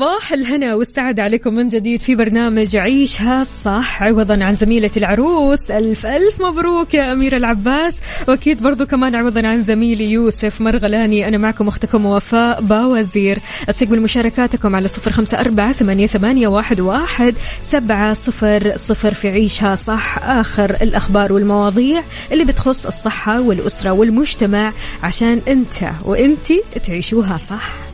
صباح الهنا والسعادة عليكم من جديد في برنامج عيشها صح عوضا عن زميلة العروس. ألف ألف مبروك يا أمير العباس. وأكيد برضو كمان عوضا عن زميلي يوسف مرغلاني. أنا معكم أختكم وفاء باوزير. أستقبل مشاركاتكم على صفر خمسة أربعة ثمانية, واحد سبعة صفر صفر في عيشها صح. آخر الأخبار والمواضيع اللي بتخص الصحة والأسرة والمجتمع عشان أنت وأنتي تعيشوها صح.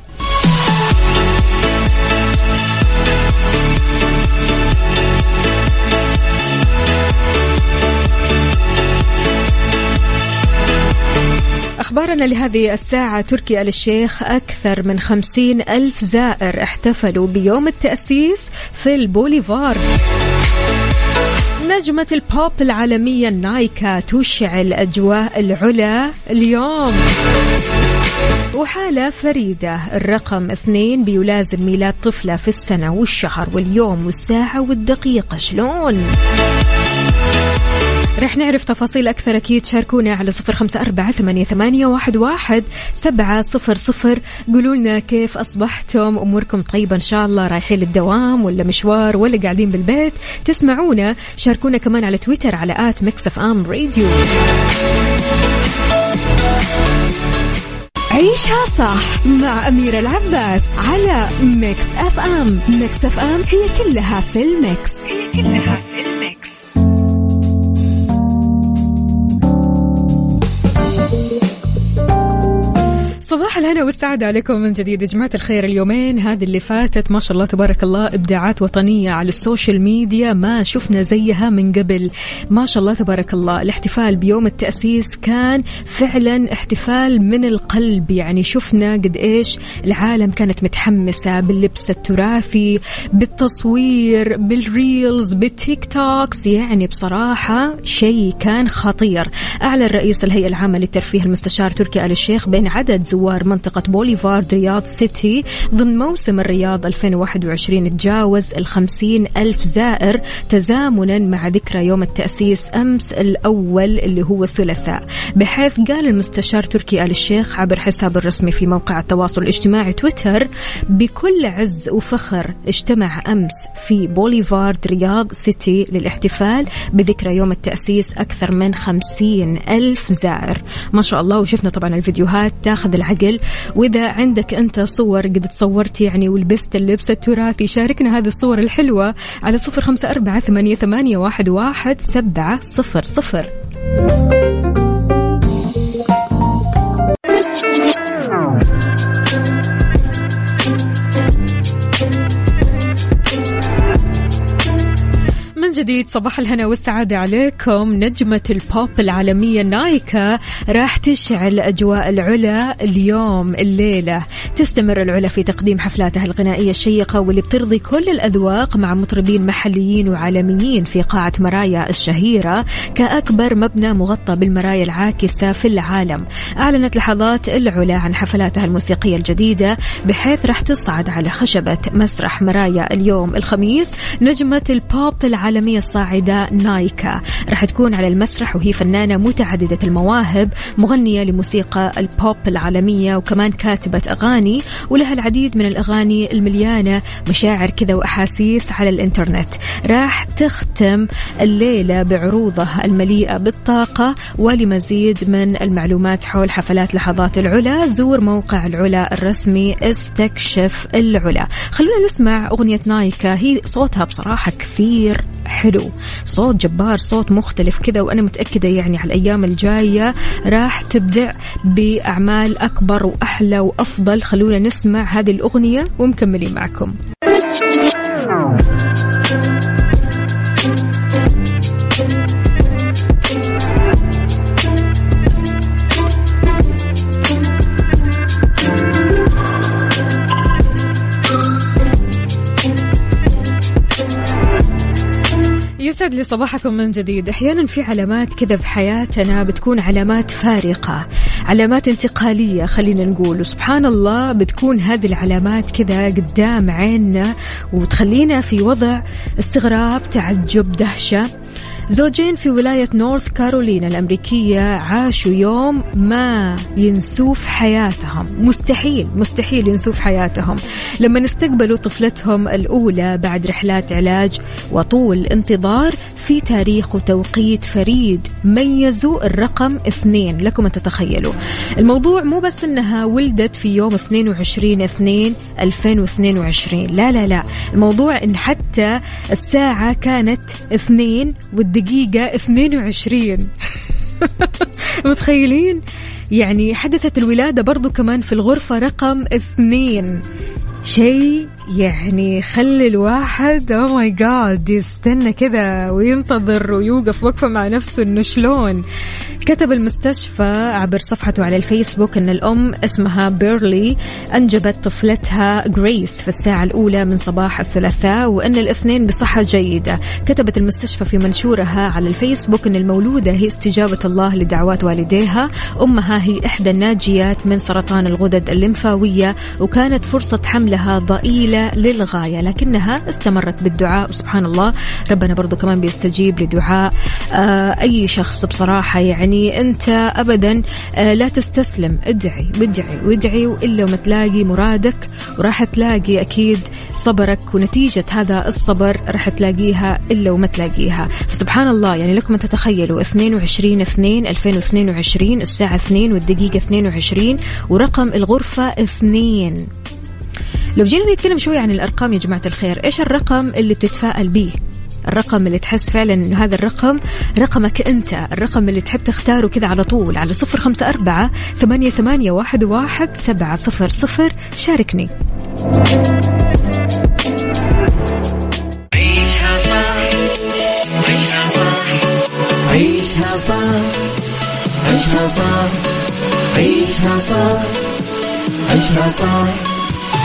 أخبارنا لهذه الساعة تركي آل الشيخ أكثر من خمسين ألف زائر احتفلوا بيوم التأسيس في البوليفار نجمة البوب العالمية نايكا تشعل أجواء العلا اليوم وحالة فريدة الرقم اثنين بيلازم ميلاد طفلة في السنة والشهر واليوم والساعة والدقيقة شلون؟ رح نعرف تفاصيل أكثر أكيد. شاركونا على صفر خمسة أربعة ثمانية, ثمانية واحد, واحد سبعة صفر صفر. قولوا لنا كيف أصبحتم؟ أموركم طيبة إن شاء الله. رايحين للدوام ولا مشوار ولا قاعدين بالبيت؟ تسمعونا. شاركونا كمان على تويتر على at Mix FM Radio. عيشها صح مع أميرة العباس على Mix FM. Mix FM هي كلها في ال mix. هي كلها في ال mix. صباح الهنا والسعادة عليكم من جديد يا جماعة الخير. اليومين هذه اللي فاتت ما شاء الله تبارك الله إبداعات وطنية على ال social media ما شفنا زيها من قبل. ما شاء الله تبارك الله. الاحتفال بيوم التأسيس كان فعلا احتفال من القلب. يعني شفنا قد إيش العالم كانت متحمسة باللبس التراثي بالتصوير بال reels بال TikToks. يعني بصراحة شيء كان خطير. أعلن رئيس الهيئة العامة للترفيه المستشار تركي آل الشيخ بأن عدد زوار منطقة بوليفارد رياض سيتي ضمن موسم الرياض 2021 تجاوز الخمسين ألف زائر تزامنا مع ذكرى يوم التأسيس أمس الأول اللي هو الثلاثاء. بحيث قال المستشار تركي آل الشيخ عبر حسابه الرسمي في موقع التواصل الاجتماعي تويتر بكل عز وفخر اجتمع أمس في بوليفارد رياض سيتي للاحتفال بذكرى يوم التأسيس أكثر من خمسين ألف زائر. ما شاء الله وشفنا طبعا الفيديوهات تاخذ العقل. وإذا عندك أنت صور قد تصورت يعني ولبست اللبس التراثي شاركنا هذه الصور الحلوة على صفر خمسة أربعة ثمانية, واحد سبعة صفر صفر. جديد صباح الهنا والسعادة عليكم. نجمة البوب العالمية نايكا راح تشعل أجواء العلا اليوم الليلة. تستمر العلا في تقديم حفلاتها الغنائية الشيقة واللي بترضي كل الأذواق مع مطربين محليين وعالميين في قاعة مرايا الشهيرة كأكبر مبنى مغطى بالمرايا العاكسة في العالم. أعلنت لحظات العلا عن حفلاتها الموسيقية الجديدة بحيث راح تصعد على خشبة مسرح مرايا اليوم الخميس. نجمة البوب العالمية الفنانة الصاعدة نايكا. راح تكون على المسرح وهي فنانة متعددة المواهب مغنية لموسيقى البوب العالمية وكمان كاتبة أغاني ولها العديد من الأغاني المليانة مشاعر كذا وأحاسيس على الإنترنت. راح تختم الليلة بعروضها المليئة بالطاقة ولمزيد من المعلومات حول حفلات لحظات العلا. زور موقع العلا الرسمي استكشف العلا. خلونا نسمع أغنية نايكا. هي صوتها بصراحة كثير حلو. صوت جبار صوت مختلف كذا وأنا متأكدة يعني على الأيام الجاية راح تبدع بأعمال أكبر وأحلى وأفضل. خلونا نسمع هذه الأغنية ومكملين معكم. يسعد لي صباحكم من جديد. أحيانا في علامات كذا في حياتنا بتكون علامات فارقة علامات انتقالية خلينا نقول. وسبحان الله بتكون هذه العلامات كذا قدام عيننا وتخلينا في وضع استغراب تعجب دهشة. زوجين في ولاية نورث كارولينا الأمريكية عاشوا يوم ما ينسوه في حياتهم. مستحيل مستحيل ينسوه في حياتهم. لما استقبلوا طفلتهم الأولى بعد رحلات علاج وطول انتظار في تاريخ وتوقيت فريد ميزوا الرقم اثنين لكم أن تتخيلوا. الموضوع مو بس أنها ولدت في يوم 22 2 2022 لا لا لا. الموضوع أن حتى الساعة كانت اثنين والدقيقة 22 متخيلين؟ يعني حدثت الولادة برضو كمان في الغرفة رقم اثنين. شيء يعني خلي الواحد oh my God يستنى كذا وينتظر ويوقف وقفة مع نفسه إنه شلون. كتب المستشفى عبر صفحته على الفيسبوك إن الأم اسمها بيرلي أنجبت طفلتها جريس في الساعة الأولى من صباح الثلاثاء وإن الاثنين بصحة جيدة. كتبت المستشفى في منشورها على الفيسبوك إن المولودة هي استجابة الله لدعوات والديها. أمها هي إحدى الناجيات من سرطان الغدد الليمفاوية وكانت فرصة حملها ضئيلة للغاية لكنها استمرت بالدعاء. وسبحان الله ربنا برضو كمان بيستجيب لدعاء آه أي شخص بصراحة يعني أنت أبدا آه لا تستسلم. ادعي وادعي وادعي وإلا وما تلاقي مرادك وراح تلاقي أكيد صبرك. ونتيجة هذا الصبر راح تلاقيها إلا وما تلاقيها. فسبحان الله يعني لكم أن تتخيلوا 22 2 2022 الساعة 2 والدقيقة 22 ورقم الغرفة 2 لو جينا نتكلم شوي عن الأرقام يا جماعة الخير إيش الرقم اللي بتتفائل به الرقم اللي تحس فعلا إنه هذا الرقم رقمك أنت الرقم اللي تحب تختاره كذا على طول على صفر خمسة أربعة ثمانية, ثمانية واحد, واحد سبعة صفر صفر شاركني. عيشها صح عيشها صح عيشها صح عيشها صح عيشها صح عيشها صح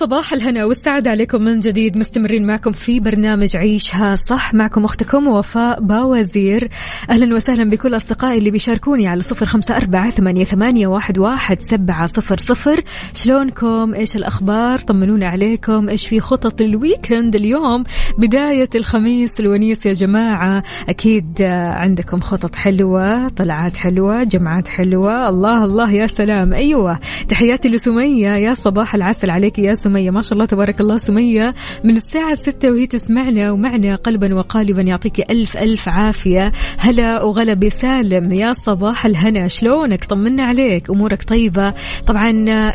صباح الهنا والسعادة عليكم من جديد مستمرين معكم في برنامج عيشها صح. معكم أختكم وفاء باوزير. أهلا وسهلا بكل أصدقائي اللي بيشاركوني على صفر خمسة أربعة ثمانية, واحد سبعة صفر صفر. شلونكم؟ إيش الأخبار؟ طمنونا عليكم. إيش في خطط ال weekend اليوم؟ بداية الخميس الونيس يا جماعة. أكيد عندكم خطط حلوة طلعات حلوة جمعات حلوة. الله الله يا سلام. أيوة تحياتي لسمية. يا صباح العسل عليك يا سمية. سمية. ما شاء الله تبارك الله سمية. من الساعة ستة وهي تسمعنا ومعنا قلبا وقالبا يعطيك ألف ألف عافية. هلا وغلا بسالم. يا صباح الهنا. شلونك؟ طمنا عليك. أمورك طيبة. طبعا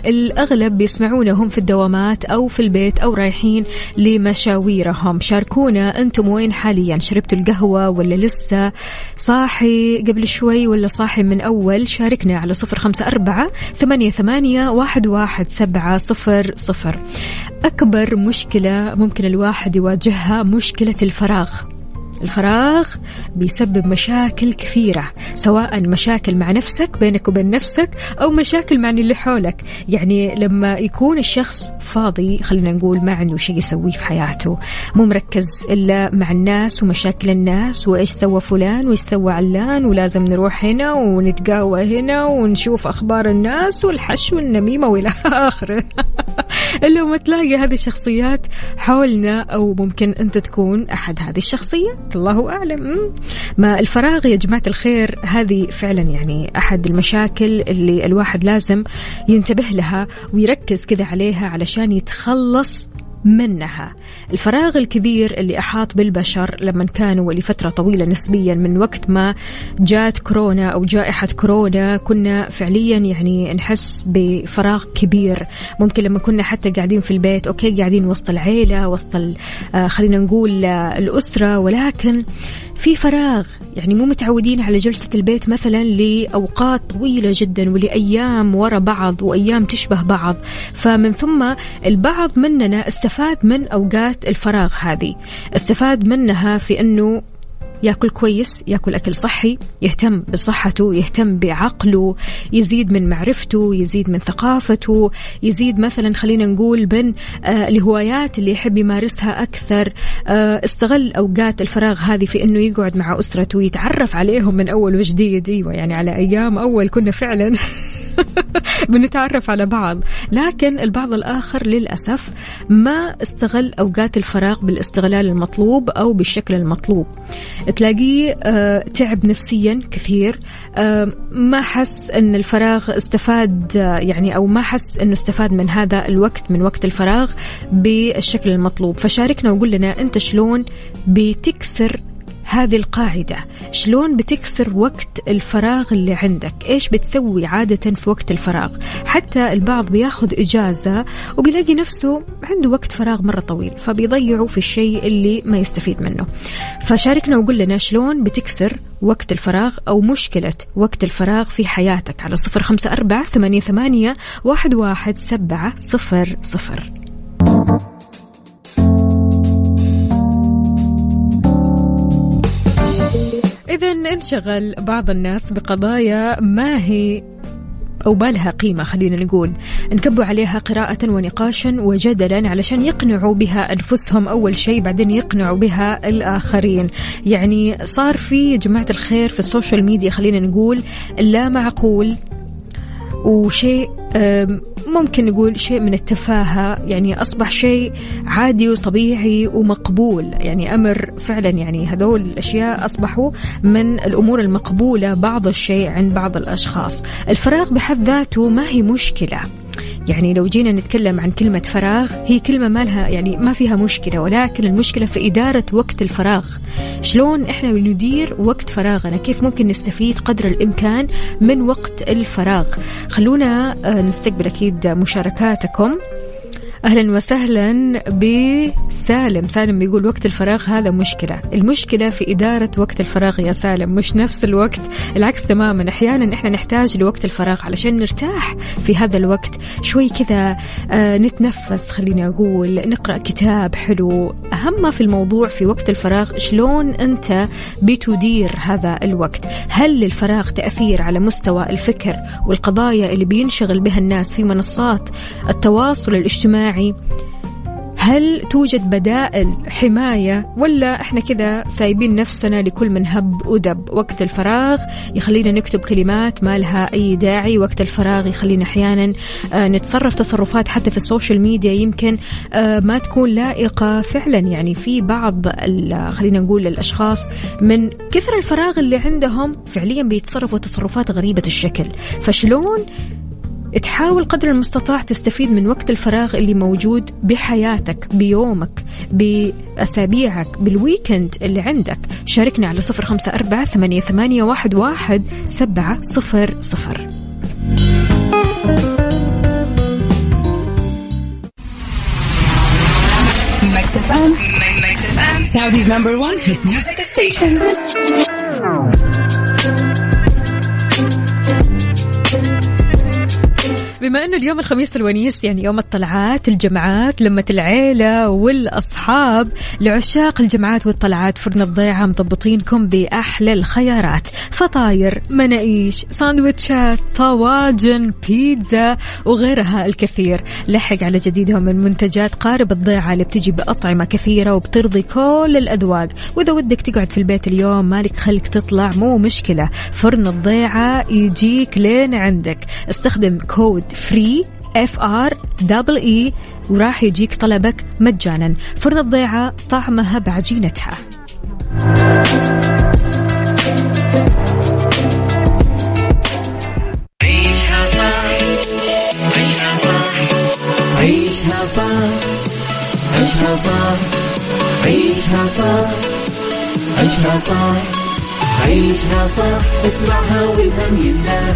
الأغلب بيسمعونا هم في الدوامات أو في البيت أو رايحين لمشاويرهم. شاركونا أنتم وين حاليا؟ شربتوا القهوة ولا لسه؟ صاحي قبل شوي ولا صاحي من أول؟ شاركنا على صفر خمسة أربعة ثمانية, ثمانية واحد, واحد سبعة صفر صفر. أكبر مشكلة ممكن الواحد يواجهها مشكلة الفراغ. الفراغ بيسبب مشاكل كثيرة سواء مشاكل مع نفسك بينك وبين نفسك أو مشاكل مع اللي حولك. يعني لما يكون الشخص فاضي خلينا نقول ما عنده شيء يسويه في حياته مو مركز إلا مع الناس ومشاكل الناس وإيش سوى فلان وإيش سوى علان ولازم نروح هنا ونتقاوى هنا ونشوف أخبار الناس والحش والنميمة وإلى آخره. إلا ما تلاقي هذه الشخصيات حولنا أو ممكن أنت تكون أحد هذه الشخصيات. الله أعلم. ما الفراغ يا جماعة الخير هذه فعلا يعني أحد المشاكل اللي الواحد لازم ينتبه لها ويركز كذا عليها علشان يتخلص منها. الفراغ الكبير اللي أحاط بالبشر لما كانوا لفترة طويلة نسبيا من وقت ما جات كورونا أو جائحة كورونا كنا فعليا يعني نحس بفراغ كبير. ممكن لما كنا حتى قاعدين في البيت أوكي قاعدين وسط العيلة وسط آه، خلينا نقول آه، الأسرة ولكن في فراغ. يعني مو متعودين على جلسة البيت مثلا لأوقات طويلة جدا ولأيام ورا بعض وأيام تشبه بعض. فمن ثم البعض مننا استفاد من أوقات الفراغ هذه. استفاد منها في أنه ياكل كويس ياكل أكل صحي يهتم بصحته يهتم بعقله يزيد من معرفته يزيد من ثقافته يزيد مثلا خلينا نقول من آه الهوايات اللي يحب يمارسها أكثر. آه استغل أوقات الفراغ هذه في إنه يقعد مع أسرته ويتعرف عليهم من أول وجديد. أيوه يعني على أيام أول كنا فعلا بنتعرف على بعض. لكن البعض الآخر للأسف ما استغل أوقات الفراغ بالاستغلال المطلوب أو بالشكل المطلوب. تلاقيه آه، تعب نفسيا كثير. آه، ما حس أن الفراغ استفاد آه، يعني أو ما حس أنه استفاد من هذا الوقت من وقت الفراغ بالشكل المطلوب. فشاركنا وقول لنا أنت شلون بتكسر هذه القاعدة. شلون بتكسر وقت الفراغ اللي عندك؟ إيش بتسوي عادة في وقت الفراغ؟ حتى البعض بياخذ إجازة وبيلاقي نفسه عنده وقت فراغ مرة طويل فبيضيعه في الشيء اللي ما يستفيد منه. فشاركنا وقول لنا شلون بتكسر وقت الفراغ أو مشكلة وقت الفراغ في حياتك على صفر خمسة أربعة ثمانية, واحد, واحد سبعة صفر صفر. إذا انشغل بعض الناس بقضايا ما هي أو ما لها قيمة خلينا نقول. نكبوا عليها قراءة ونقاشا وجدلا علشان يقنعوا بها أنفسهم أول شيء بعدين يقنعوا بها الآخرين. يعني صار في جماعة الخير في ال social media خلينا نقول لا معقول وشيء ممكن نقول شيء من التفاهة. يعني أصبح شيء عادي وطبيعي ومقبول. يعني أمر فعلا يعني هذول الأشياء أصبحوا من الأمور المقبولة بعض الشيء عند بعض الأشخاص. الفراغ بحد ذاته ما هي مشكلة. يعني لو جينا نتكلم عن كلمة فراغ هي كلمة ما لها يعني ما فيها مشكلة ولكن المشكلة في إدارة وقت الفراغ. شلون إحنا ندير وقت فراغنا؟ كيف ممكن نستفيد قدر الإمكان من وقت الفراغ؟ خلونا آه، نستقبل أكيد مشاركاتكم. أهلا وسهلا بسالم. سالم بيقول وقت الفراغ هذا مشكلة. المشكلة في إدارة وقت الفراغ يا سالم مش نفس الوقت. العكس تماما أحيانا إحنا نحتاج لوقت الفراغ علشان نرتاح في هذا الوقت. شوي كذا آه نتنفس خليني أقول نقرأ كتاب حلو. ما في الموضوع في وقت الفراغ شلون أنت بتدير هذا الوقت؟ هل للفراغ تأثير على مستوى الفكر والقضايا اللي بينشغل بها الناس في منصات التواصل الاجتماعي؟ الاجتماعي هل توجد بدائل حماية ولا إحنا كذا سايبين نفسنا لكل من هب ودب وقت الفراغ يخلينا نكتب كلمات ما لها أي داعي وقت الفراغ يخلينا أحيانا آه، نتصرف تصرفات حتى في ال social media. يمكن آه، ما تكون لائقة فعلا. يعني في بعض خلينا نقول الأشخاص من كثر الفراغ اللي عندهم فعليا بيتصرفوا تصرفات غريبة الشكل. فشلون تحاول قدر المستطاع تستفيد من وقت الفراغ اللي موجود بحياتك بيومك بأسابيعك بالويكند اللي عندك. شاركنا على صفر خمسة أربعة ثمانية, واحد سبعة صفر صفر. Saudi's number one hit music station. بما إنه اليوم الخميس الونيس يعني يوم الطلعات الجمعات لمة العيلة والأصحاب لعشاق الجمعات والطلعات فرن الضيعة مضبطينكم بأحلى الخيارات. فطاير مناقيش ساندويتشات طواجن بيتزا وغيرها الكثير. لحق على جديدهم من منتجات قارب الضيعة اللي بتجي بأطعمة كثيرة وبترضي كل الأذواق. وإذا ودك تقعد في البيت اليوم مالك خلق تطلع مو مشكلة. فرن الضيعة يجيك لين عندك. استخدم كود free F R double E وراح يجيك طلبك مجانا. فرن الضيعة طعمها بعجينتها. عيشها صح. عيشها صح. عيشها صح. عيشها صح. عيشها صح. عيشها صح. عيشها صح. اسمعها والهم ينزاح.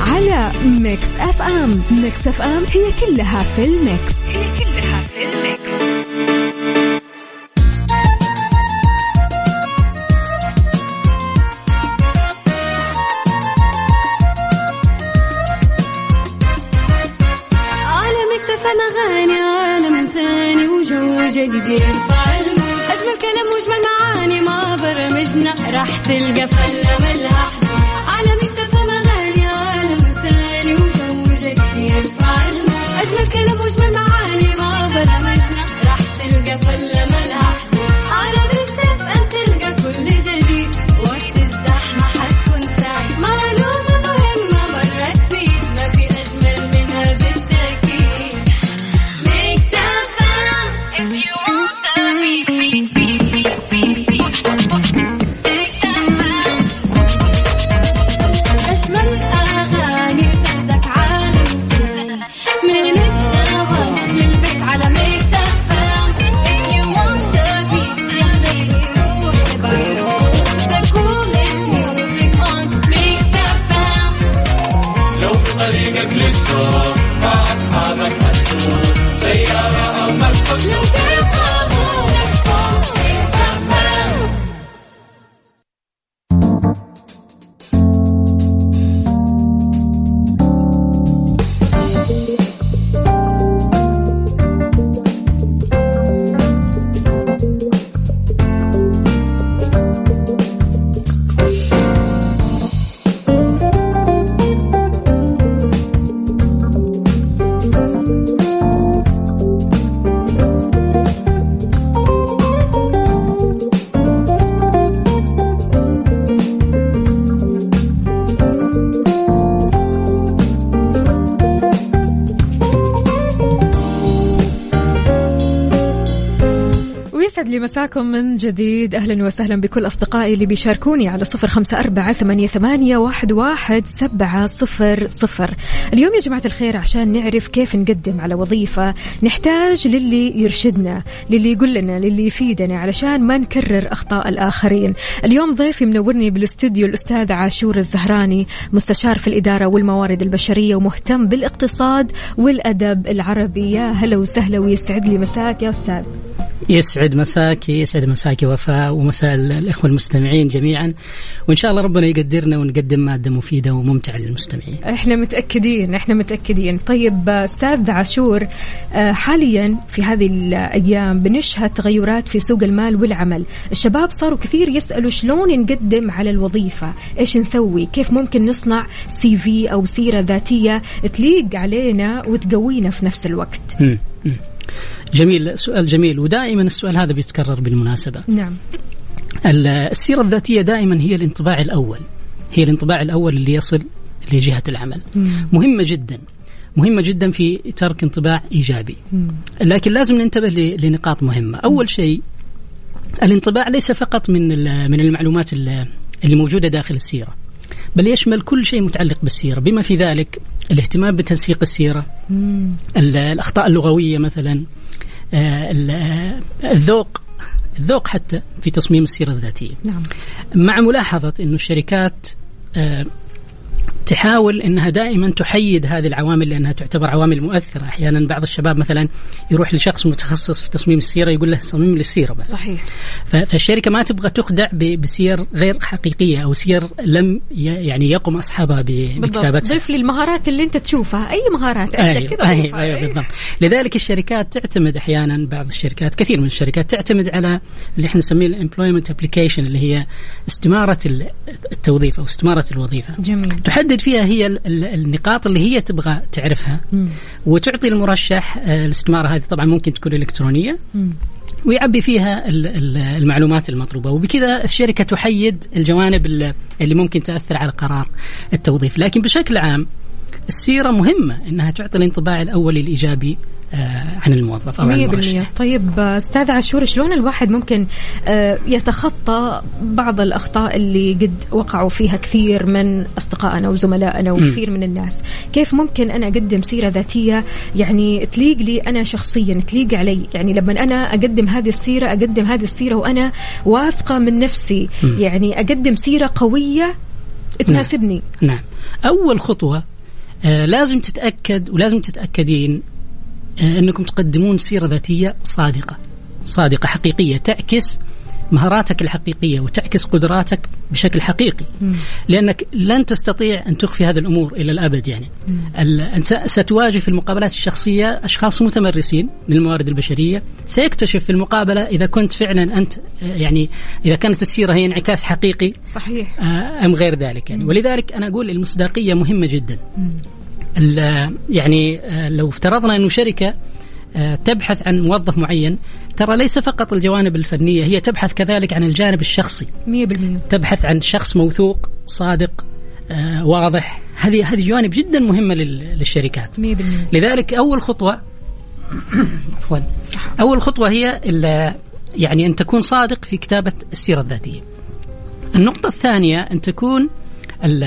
على Mix FM. Mix FM هي كلها في ال mix. هي كلها في ال mix. على Mix FM أغاني عالم ثاني وجو جديد. أجمل كلام وأجمل معاني مع برامجنا. راح تلقى فله مساكم من جديد. أهلا وسهلا بكل أصدقائي اللي بيشاركوني على صفر خمسة أربعة ثمانية, ثمانية واحد, واحد سبعة صفر صفر. اليوم يا جماعة الخير عشان نعرف كيف نقدم على وظيفة نحتاج للي يرشدنا للي يقول لنا للي يفيدنا علشان ما نكرر أخطاء الآخرين. اليوم ضيفي منورني بالاستوديو الأستاذ عاشور الزهراني مستشار في الإدارة والموارد البشرية ومهتم بالاقتصاد والأدب العربي. يا هلا وسهلا ويسعد لي مساك يا أستاذ. يسعد مساك يسعد مساك وفاء ومساء الإخوة المستمعين جميعا. وإن شاء الله ربنا يقدرنا ونقدم مادة مفيدة وممتعة للمستمعين. إحنا متأكدين إحنا متأكدين. طيب أستاذ عاشور آه، حاليا في هذه الأيام بنشهد تغيرات في سوق المال والعمل. الشباب صاروا كثير يسألوا شلون نقدم على الوظيفة؟ إيش نسوي؟ كيف ممكن نصنع سي في أو سيرة ذاتية تليق علينا وتقوينا في نفس الوقت. جميل سؤال جميل ودائما السؤال هذا بيتكرر بالمناسبة. نعم. ال- السيرة الذاتية دائما هي الانطباع الأول هي الانطباع الأول اللي يصل لجهة العمل. مهمة جدا مهمة جدا في ترك انطباع إيجابي. لكن لازم ننتبه لنقاط مهمة. أول شيء الانطباع ليس فقط من من المعلومات ال- اللي موجودة داخل السيرة بل يشمل كل شيء متعلق بالسيرة بما في ذلك الاهتمام بتنسيق السيرة مم. ال- الأخطاء اللغوية مثلا الذوق الذوق حتى في تصميم السيرة الذاتية. نعم. مع ملاحظة إنه الشركات آه، تحاول إنها دائما تحيد هذه العوامل لأنها تعتبر عوامل مؤثرة، أحيانا بعض الشباب مثلا يروح لشخص متخصص في تصميم السيرة يقول له صمم لي السيره مثلا. صحيح فالشركة ما تبغى تخدع بسير غير حقيقية أو سير لم يعني يقم أصحابها بكتابتها. ضيف لي المهارات اللي أنت تشوفها. أي مهارات عندك؟ أيوه كذا ضيفها. أيوة بالضبط. لذلك الشركات تعتمد أحيانا بعض الشركات كثير من الشركات تعتمد على اللي إحنا نسميه ال employment application اللي هي استمارة ال- التوظيف أو استمارة الوظيفة. جميل. تحدد فيها هي ال- ال- النقاط اللي هي تبغى تعرفها مم. وتعطي المرشح آه، الاستماره هذه طبعا ممكن تكون إلكترونية مم. ويعبي فيها ال- ال- المعلومات المطلوبة وبكذا الشركة تحدد الجوانب ال- اللي ممكن تأثر على قرار التوظيف لكن بشكل عام السيرة مهمة إنها تعطي الانطباع الأولي الإيجابي آه، عن الموظف أو عن المرشح طيب آه، أستاذ عاشور شلون الواحد ممكن آه، يتخطى بعض الأخطاء اللي قد وقعوا فيها كثير من أصدقائنا وزملائنا وكثير من الناس؟ كيف ممكن أنا أقدم سيرة ذاتية؟ يعني تليق لي أنا شخصيا تليق علي. يعني لما أنا أقدم هذه السيرة أقدم هذه السيرة وأنا واثقة من نفسي. يعني أقدم سيرة قوية تناسبني. نعم. أول خطوة آه، لازم تتأكد ولازم تتأكدين آه، أنكم تقدمون سيرة ذاتية صادقة. صادقة حقيقية. تعكس مهاراتك الحقيقية وتعكس قدراتك بشكل حقيقي. لأنك لن تستطيع أن تخفي هذه الأمور إلى الأبد يعني. ستواجه في المقابلات الشخصية أشخاص متمرسين من الموارد البشرية. سيكتشف في المقابلة إذا كنت فعلا أنت يعني إذا كانت السيرة هي انعكاس حقيقي صحيح. آه، أم غير ذلك يعني. ولذلك أنا أقول المصداقية مهمة جدا. ال- يعني آه، لو افترضنا انه شركة آه، تبحث عن موظف معين ترى ليس فقط الجوانب الفنية هي تبحث كذلك عن الجانب الشخصي. مية بالمية. تبحث عن شخص موثوق صادق آه، واضح. هذه هذه جوانب جدا مهمة لل- للشركات. مية بالمية. لذلك أول خطوة عفوا. أول خطوة هي يعني أن تكون صادق في كتابة السيرة الذاتية. النقطة الثانية أن تكون ال-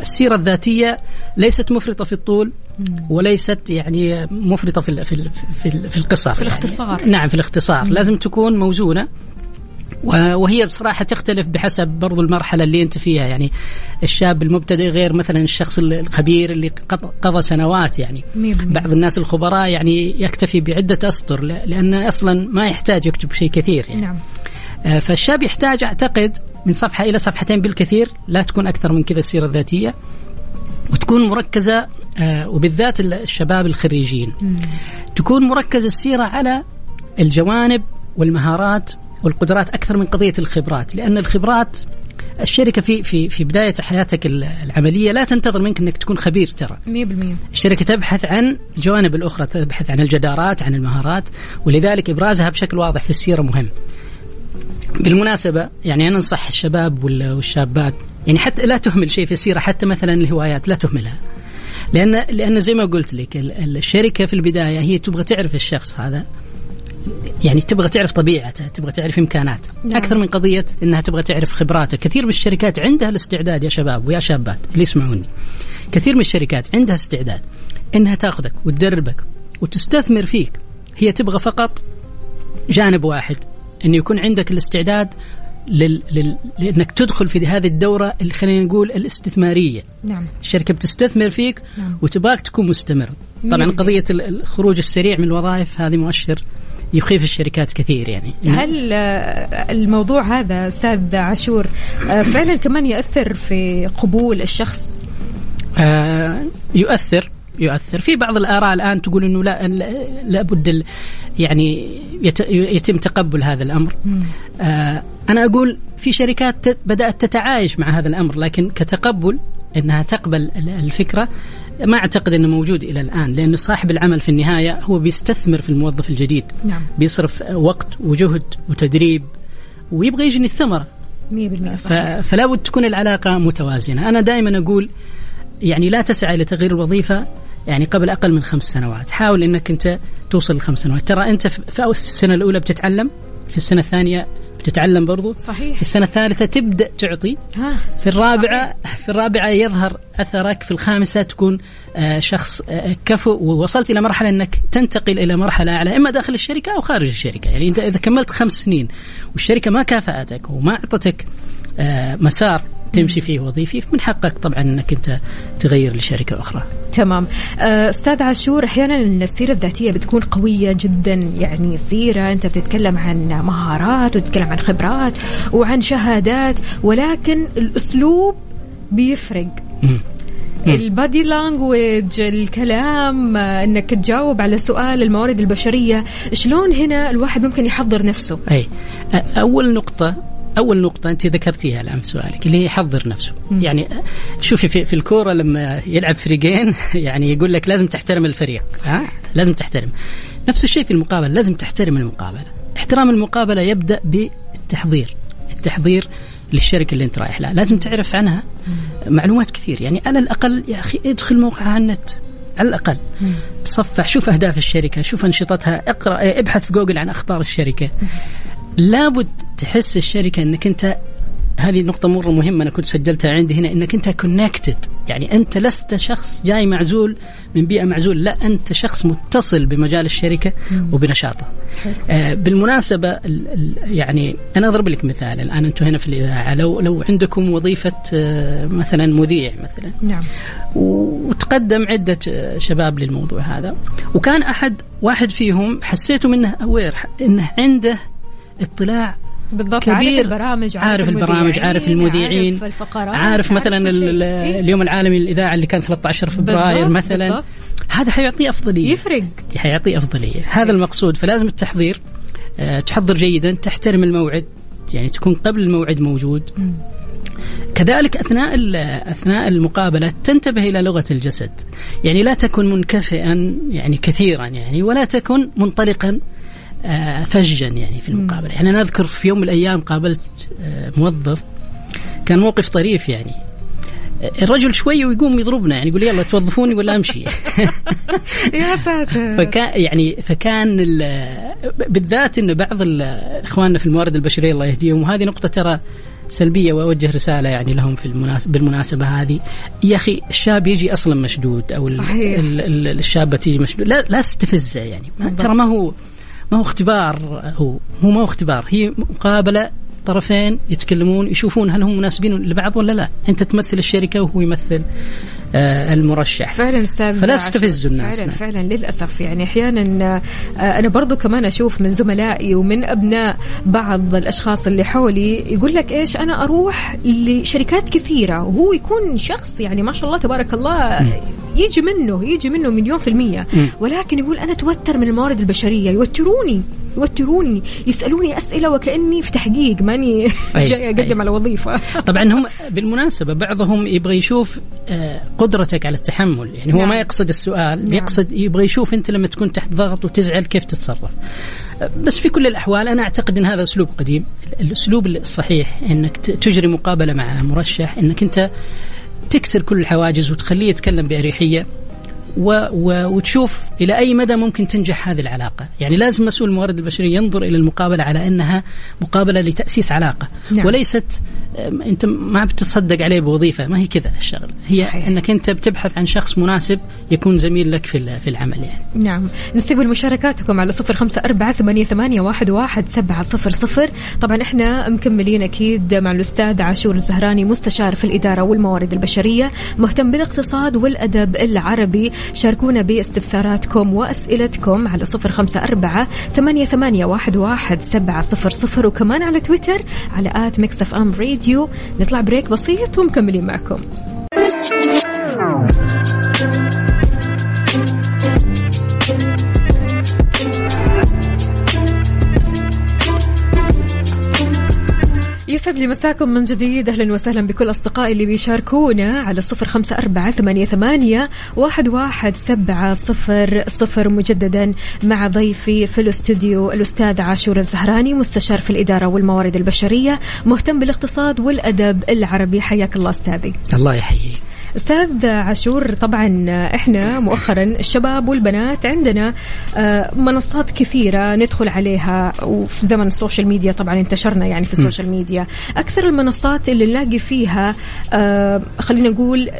السيرة الذاتية ليست مفرطة في الطول وليست يعني مفرطة في في في, في القصر في يعني. الاختصار. نعم في الاختصار. لازم تكون موزونة و- وهي بصراحة تختلف بحسب برضو المرحلة اللي أنت فيها. يعني الشاب المبتدئ غير مثلا الشخص الخبير اللي قض- قضى سنوات يعني. بعض الناس الخبراء يعني يكتفي بعدة أسطر لأنه أصلا ما يحتاج يكتب شيء كثير يعني. نعم. فالشاب يحتاج أعتقد من صفحة إلى صفحتين بالكثير لا تكون أكثر من كذا السيرة الذاتية وتكون مركزة آه، وبالذات ال- الشباب الخريجين. تكون مركزة السيرة على الجوانب والمهارات والقدرات أكثر من قضية الخبرات لأن الخبرات الشركة في في في بداية حياتك ال- العملية لا تنتظر منك أنك تكون خبير ترى. مية بالمية. الشركة تبحث عن الجوانب الأخرى تبحث عن الجدارات عن المهارات ولذلك إبرازها بشكل واضح في السيرة مهم. بالمناسبة يعني أنا أنصح الشباب وال- والشابات يعني حتى لا تهمل شيء في السيرة حتى مثلا الهوايات لا تهملها. لأن لأن زي ما قلت لك ال- ال- الشركة في البداية هي تبغى تعرف الشخص هذا. يعني تبغى تعرف طبيعته تبغى تعرف إمكاناته. نعم. أكثر من قضية أنها تبغى تعرف خبراته. كثير من الشركات عندها الاستعداد يا شباب ويا شابات اللي يسمعوني. كثير من الشركات عندها استعداد إنها تأخذك وتدربك وتستثمر فيك. هي تبغى فقط جانب واحد انه يكون عندك الاستعداد لل... لل... لإنك تدخل في هذه الدورة اللي خلينا نقول الاستثمارية. نعم. الشركة بتستثمر فيك نعم. وتباك تكون مستمر. طبعا. قضية ال- الخروج السريع من الوظائف هذه مؤشر يخيف الشركات كثير يعني. هل آه، الموضوع هذا أستاذ عاشور آه، فعلا كمان ياثر في قبول الشخص؟ آه، يؤثر. يؤثر. في بعض الآراء الآن تقول أنه لا لا- لابد يعني يت- يتم تقبل هذا الأمر. آه، أنا أقول في شركات بدأت تتعايش مع هذا الأمر لكن كتقبل أنها تقبل ال- الفكرة ما أعتقد أنه موجود إلى الآن لأن صاحب العمل في النهاية هو بيستثمر في الموظف الجديد. نعم. بيصرف وقت وجهد وتدريب ويبغى يجني الثمرة. 100% ف- صحيح. فلا بد تكون العلاقة متوازنة. أنا دائما أقول يعني لا تسعى إلى تغيير الوظيفة يعني قبل أقل من خمس سنوات. حاول أنك أنت توصل لخمس سنوات. ترى أنت في السنة الأولى بتتعلم في السنة الثانية بتتعلم برضو. صحيح. في السنة الثالثة تبدأ تعطي. ها في الرابعة في الرابعة يظهر أثرك. في الخامسة تكون آه، شخص آه، كفؤ ووصلت إلى مرحلة أنك تنتقل إلى مرحلة أعلى إما داخل الشركة أو خارج الشركة. يعني أنت إذا كملت خمس سنين والشركة ما كافأتك وما أعطتك آه، مسار تمشي فيه وظيفي من حقك طبعا أنك أنت تغير لشركة أخرى. تمام. آه، أستاذ عاشور أحيانا السيرة الذاتية بتكون قوية جدا يعني سيرة أنت بتتكلم عن مهارات وتتكلم عن خبرات وعن شهادات ولكن الأسلوب بيفرق. البادي لانجويج الكلام آه، إنك تجاوب على سؤال الموارد البشرية شلون هنا الواحد ممكن يحضر نفسه؟ أي أ- أول نقطة أول نقطة أنت ذكرتيها الآن في سؤالك اللي هي يحضر نفسه. مم. يعني شوفي في, في الكورة لما يلعب فريقين يعني يقول لك لازم تحترم الفريق ها؟ لازم تحترم. نفس الشيء في المقابلة لازم تحترم المقابلة. احترام المقابلة يبدأ بالتحضير التحضير للشركة اللي أنت رايح لها. لازم تعرف عنها معلومات كثير. يعني على الأقل يا أخي ادخل موقعها على النت على الأقل. تصفح شوف أهداف الشركة شوف أنشطتها اقرأ ابحث في جوجل عن أخبار الشركة. لابد تحس الشركة أنك أنت هذه نقطة مرة مهمة أنا كنت سجلتها عندي هنا أنك أنت connected يعني أنت لست شخص جاي معزول من بيئة معزول لا أنت شخص متصل بمجال الشركة وبنشاطه. آه بالمناسبة ال ال يعني أنا أضرب لك مثال الآن أنتم هنا في الإذاعة. لو لو عندكم وظيفة آه مثلا مذيع مثلا. نعم. وتقدم عدة شباب للموضوع هذا وكان أحد واحد فيهم حسيته منه أوير إنه عنده اطلاع بالضبط كبير عارف البرامج عارف البرامج عارف المذيعين عارف الفقرات عارف مثلا. ال- إيه؟ اليوم العالمي للإذاعة اللي كان 13 فبراير مثلا بالضبط. هذا حيعطيه أفضلية. يفرق. حيعطيه أفضلية. هذا المقصود. فلازم التحضير آه، تحضر جيدا تحترم الموعد يعني تكون قبل الموعد موجود. كذلك أثناء أثناء المقابلة تنتبه إلى لغة الجسد. يعني لا تكن منكفئا يعني كثيرا يعني ولا تكن منطلقا. فجا يعني في المقابلة. يعني أنا اذكر في يوم من الأيام قابلت آه، موظف كان موقف طريف يعني. الرجل شوي ويقوم يضربنا يعني يقول يلا توظفوني ولا أمشي؟ يا ساتر. فكان يعني فكان ال- بالذات إنه بعض إخواننا في الموارد البشرية الله يهديهم وهذه نقطة ترى سلبية وأوجه رسالة يعني لهم في المناسبه بالمناسبة هذه. يا أخي الشاب يجي أصلا مشدود أو صحيح. ال- ال- الشابة تيجي مشدود. لا لا تستفزه يعني. ترى ما هو ما هو اختبار هو هو ما هو اختبار هي مقابلة طرفين يتكلمون يشوفون هل هم مناسبين لبعض ولا لا. أنت تمثل الشركة وهو يمثل آه، المرشح. فعلا أستاذ فلا. تستفزوا الناس فعلا نعم. فعلا للأسف. يعني أحيانا آه، أنا برضو كمان أشوف من زملائي ومن أبناء بعض الأشخاص اللي حولي يقول لك إيش أنا أروح لشركات كثيرة. وهو يكون شخص يعني ما شاء الله تبارك الله يجي منه يجي منه مليون في المية. ولكن يقول أنا توتر من الموارد البشرية. يوتروني. يوتروني يسألوني أسئلة وكأني في تحقيق ماني جاي أقدم أي. على وظيفة طبعا هم بالمناسبة بعضهم يبغى يشوف آه، قدرتك على التحمل يعني هو نعم. ما يقصد السؤال نعم. يقصد يبغى يشوف أنت لما تكون تحت ضغط وتزعل كيف تتصرف آه، بس في كل الأحوال أنا أعتقد أن هذا أسلوب قديم الأسلوب الصحيح أنك ت- تجري مقابلة مع مرشح أنك أنت تكسر كل الحواجز وتخليه يتكلم بأريحية و و وتشوف إلى أي مدى ممكن تنجح هذه العلاقة، يعني لازم مسؤول الموارد البشريه ينظر إلى المقابلة على أنها مقابلة لتأسيس علاقة، نعم. وليست أنت ما بتتصدق عليه بوظيفة، ما هي كذا الشغله، هي صحيح. أنك أنت بتبحث عن شخص مناسب يكون زميل لك في في العمل يعني. نعم نستقبل مشاركاتكم على صفر خمسة أربعة ثمانية, ثمانية واحد, واحد سبعة صفر صفر طبعا إحنا مكملين أكيد مع الأستاذ عاشور الزهراني مستشار في الإدارة والموارد البشرية مهتم بالاقتصاد والأدب العربي شاركونا باستفساراتكم وأسئلتكم على صفر خمسة أربعة ثمانية, ثمانية واحد, واحد سبعة صفر صفر وكمان على تويتر على at Mix FM Radio. نطلع break بسيط ومكملين معكم. يسعد لي مساكم من جديد. أهلا وسهلا بكل أصدقائي اللي بيشاركونا على صفر خمسة أربعة ثمانية, ثمانية واحد, واحد سبعة صفر صفر مجددا مع ضيفي في الاستوديو الأستاذ عاشور الزهراني مستشار في الإدارة والموارد البشرية مهتم بالاقتصاد والأدب العربي. حياك الله أستاذي. الله يحييك. أستاذ عاشور طبعا إحنا مؤخرا الشباب والبنات عندنا آه، منصات كثيرة ندخل عليها وفي زمن ال social media طبعا انتشرنا يعني في ال social media. أكثر المنصات اللي نلاقي فيها آه، خلينا نقول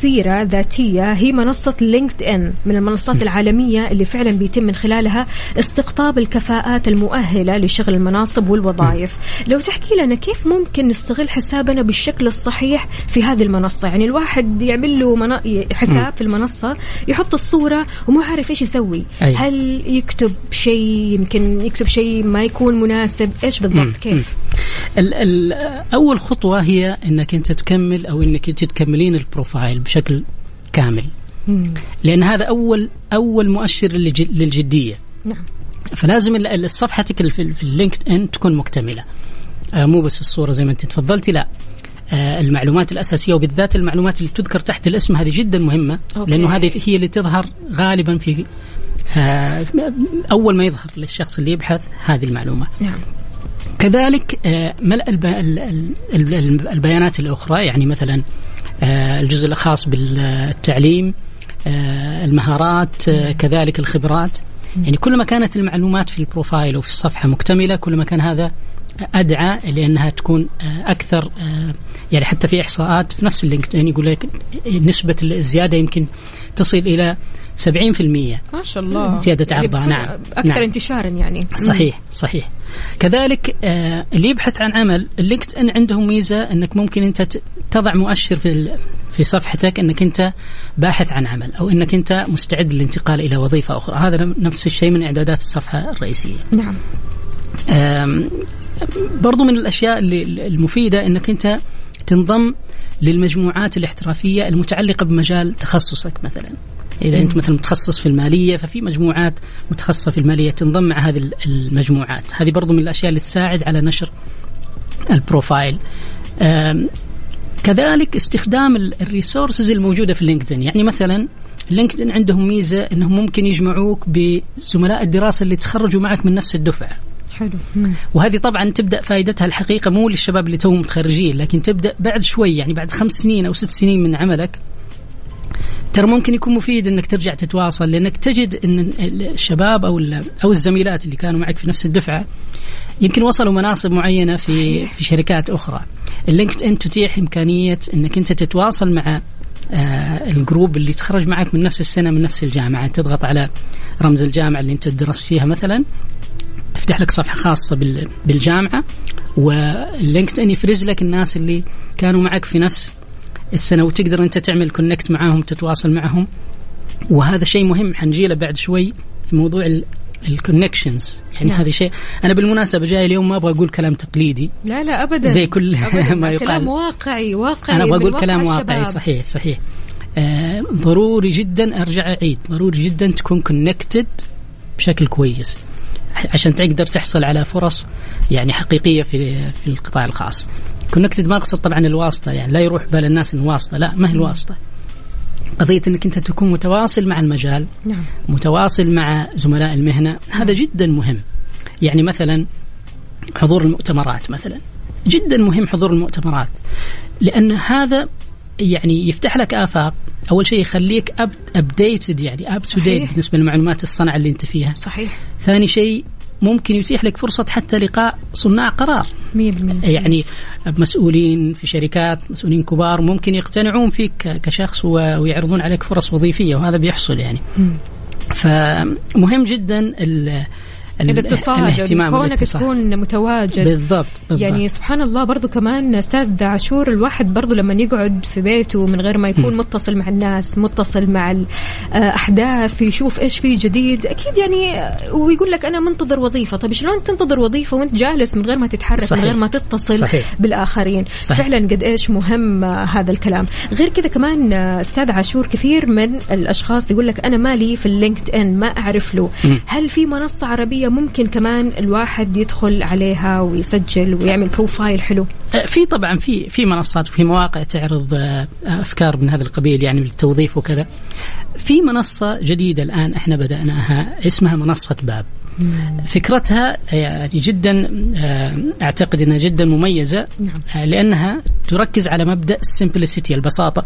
سيرة ذاتية هي منصة لينكد إن من المنصات العالمية اللي فعلا بيتم من خلالها استقطاب الكفاءات المؤهلة لشغل المناصب والوظائف. لو تحكي لنا كيف ممكن نستغل حسابنا بالشكل الصحيح في هذه المنصة؟ يعني الواحد يعمل له منا... حساب في المنصة يحط الصورة ومو عارف إيش يسوي. أي. هل يكتب شيء؟ يمكن يكتب شيء ما يكون مناسب. إيش بالضبط؟ كيف؟ ال ال أول خطوة هي إنك أنت تكمل أو إنك أنت تكملين ال profile بشكل كامل. مم. لأن هذا أول أول مؤشر للج- للجدية. نعم. فلازم صفحتك في ال LinkedIn تكون مكتملة. آه، مو بس الصورة زي ما أنت تفضلتي لا. المعلومات الأساسية وبالذات المعلومات اللي تذكر تحت الاسم هذه جدا مهمة okay. لأنه هذه هي اللي تظهر غالبا في آه، أول ما يظهر للشخص اللي يبحث هذه المعلومة. نعم. كذلك آه، ملء الب- ال- ال- ال- البيانات الأخرى يعني مثلا آه، الجزء الخاص بالتعليم آه، المهارات آه، كذلك الخبرات. يعني كلما كانت المعلومات في ال profile وفي الصفحة مكتملة كلما كان هذا أدعى لأنها تكون آه، أكثر آه، يعني حتى في إحصاءات في نفس ال LinkedIn يقول لك نسبة الزيادة يمكن تصل إلى 70% ما شاء الله. يعني عرضها، بتكون نعم. أكثر نعم. انتشارا يعني. صحيح صحيح. كذلك آه، اللي يبحث عن عمل اللينكد ان عندهم ميزة أنك ممكن أنت تضع مؤشر في في صفحتك أنك أنت باحث عن عمل أو أنك أنت مستعد للانتقال إلى وظيفة أخرى. هذا نفس الشيء من إعدادات الصفحة الرئيسية. نعم. برضو من الأشياء اللي المفيدة إنك أنت تنضم للمجموعات الاحترافية المتعلقة بمجال تخصصك مثلا. إذا أنت مثلا متخصص في المالية ففي مجموعات متخصصة في المالية تنضم مع هذه المجموعات. هذه برضو من الأشياء اللي تساعد على نشر ال profile. كذلك استخدام ال- ال resources الموجودة في LinkedIn. يعني مثلا LinkedIn عندهم ميزة إنهم ممكن يجمعوك بزملاء الدراسة اللي تخرجوا معك من نفس الدفعة. حلو. وهذه طبعا تبدأ فائدتها الحقيقة مو للشباب اللي توهم متخرجين لكن تبدأ بعد شوي يعني بعد خمس سنين أو ست سنين من عملك ترى ممكن يكون مفيد إنك ترجع تتواصل لأنك تجد إن الشباب أو أو الزميلات اللي كانوا معك في نفس الدفعة يمكن وصلوا مناصب معينة في في شركات أخرى. ال LinkedIn تتيح إمكانية إنك أنت تتواصل مع آه، ال group اللي تخرج معك من نفس السنة من نفس الجامعة تضغط على رمز الجامعة اللي أنت درست فيها مثلا تفتح لك صفحة خاصة بال- بالجامعة وال LinkedIn يفرز لك الناس اللي كانوا معك في نفس السنة وتقدر أنت تعمل connect معاهم تتواصل معهم وهذا شيء مهم حنجي له بعد شوي في موضوع ال connections يعني نعم. هذا شيء أنا بالمناسبة جاي اليوم ما أبغى أقول كلام تقليدي لا لا ابدا زي كل أبداً. ما يقال. كلام واقعي واقعي أنا أبغى أقول كلام واقعي الشباب. صحيح صحيح آه ضروري جدا أرجع أعيد ضروري جدا تكون connected بشكل كويس عشان تقدر تحصل على فرص يعني حقيقية في في القطاع الخاص. connected ما اقصد طبعا الواسطة يعني لا يروح بال الناس إن واسطة لا ما هي الواسطة. قضية إنك أنت تكون متواصل مع المجال نعم. متواصل مع زملاء المهنة هذا جدا مهم. يعني مثلا حضور المؤتمرات مثلا جدا مهم حضور المؤتمرات لأن هذا يعني يفتح لك آفاق. أول شيء يخليك up updated يعني up to date. بالنسبة لمعلومات الصنعة اللي أنت فيها. صحيح. ثاني شيء ممكن يتيح لك فرصة حتى لقاء صناع قرار. 100% يعني مسؤولين في شركات مسؤولين كبار ممكن يقتنعون فيك كشخص ويعرضون عليك فرص وظيفية وهذا بيحصل يعني. فمهم جدا الاتصال الاهتمام connec. تكون متواجد بالضبط, بالضبط. يعني سبحان الله برضو كمان أستاذ عاشور الواحد برضو لما يقعد في بيته من غير ما يكون متصل مع الناس متصل مع الاحداث يشوف إيش في جديد أكيد يعني آه، ويقول لك أنا منتظر وظيفة طيب شلون تنتظر وظيفة وأنت جالس من غير ما تتحرك صحيح. من غير ما تتصل صحيح. بالآخرين صحيح. فعلا قد إيش مهم آه، هذا الكلام غير كذا كمان آه، أستاذ عاشور كثير من الأشخاص يقول لك أنا مالي في ال LinkedIn ما أعرف له مم. هل في منصة عربية ممكن كمان الواحد يدخل عليها ويسجل ويعمل profile حلو. آه، في طبعا في في منصات وفي مواقع تعرض آه، أفكار من هذا القبيل يعني بالتوظيف وكذا. في منصة جديدة الآن إحنا بدأناها اسمها منصة باب. فكرتها يعني جدا أعتقد إنها جدا مميزة نعم. لأنها تركز على مبدأ ال simplicity البساطة.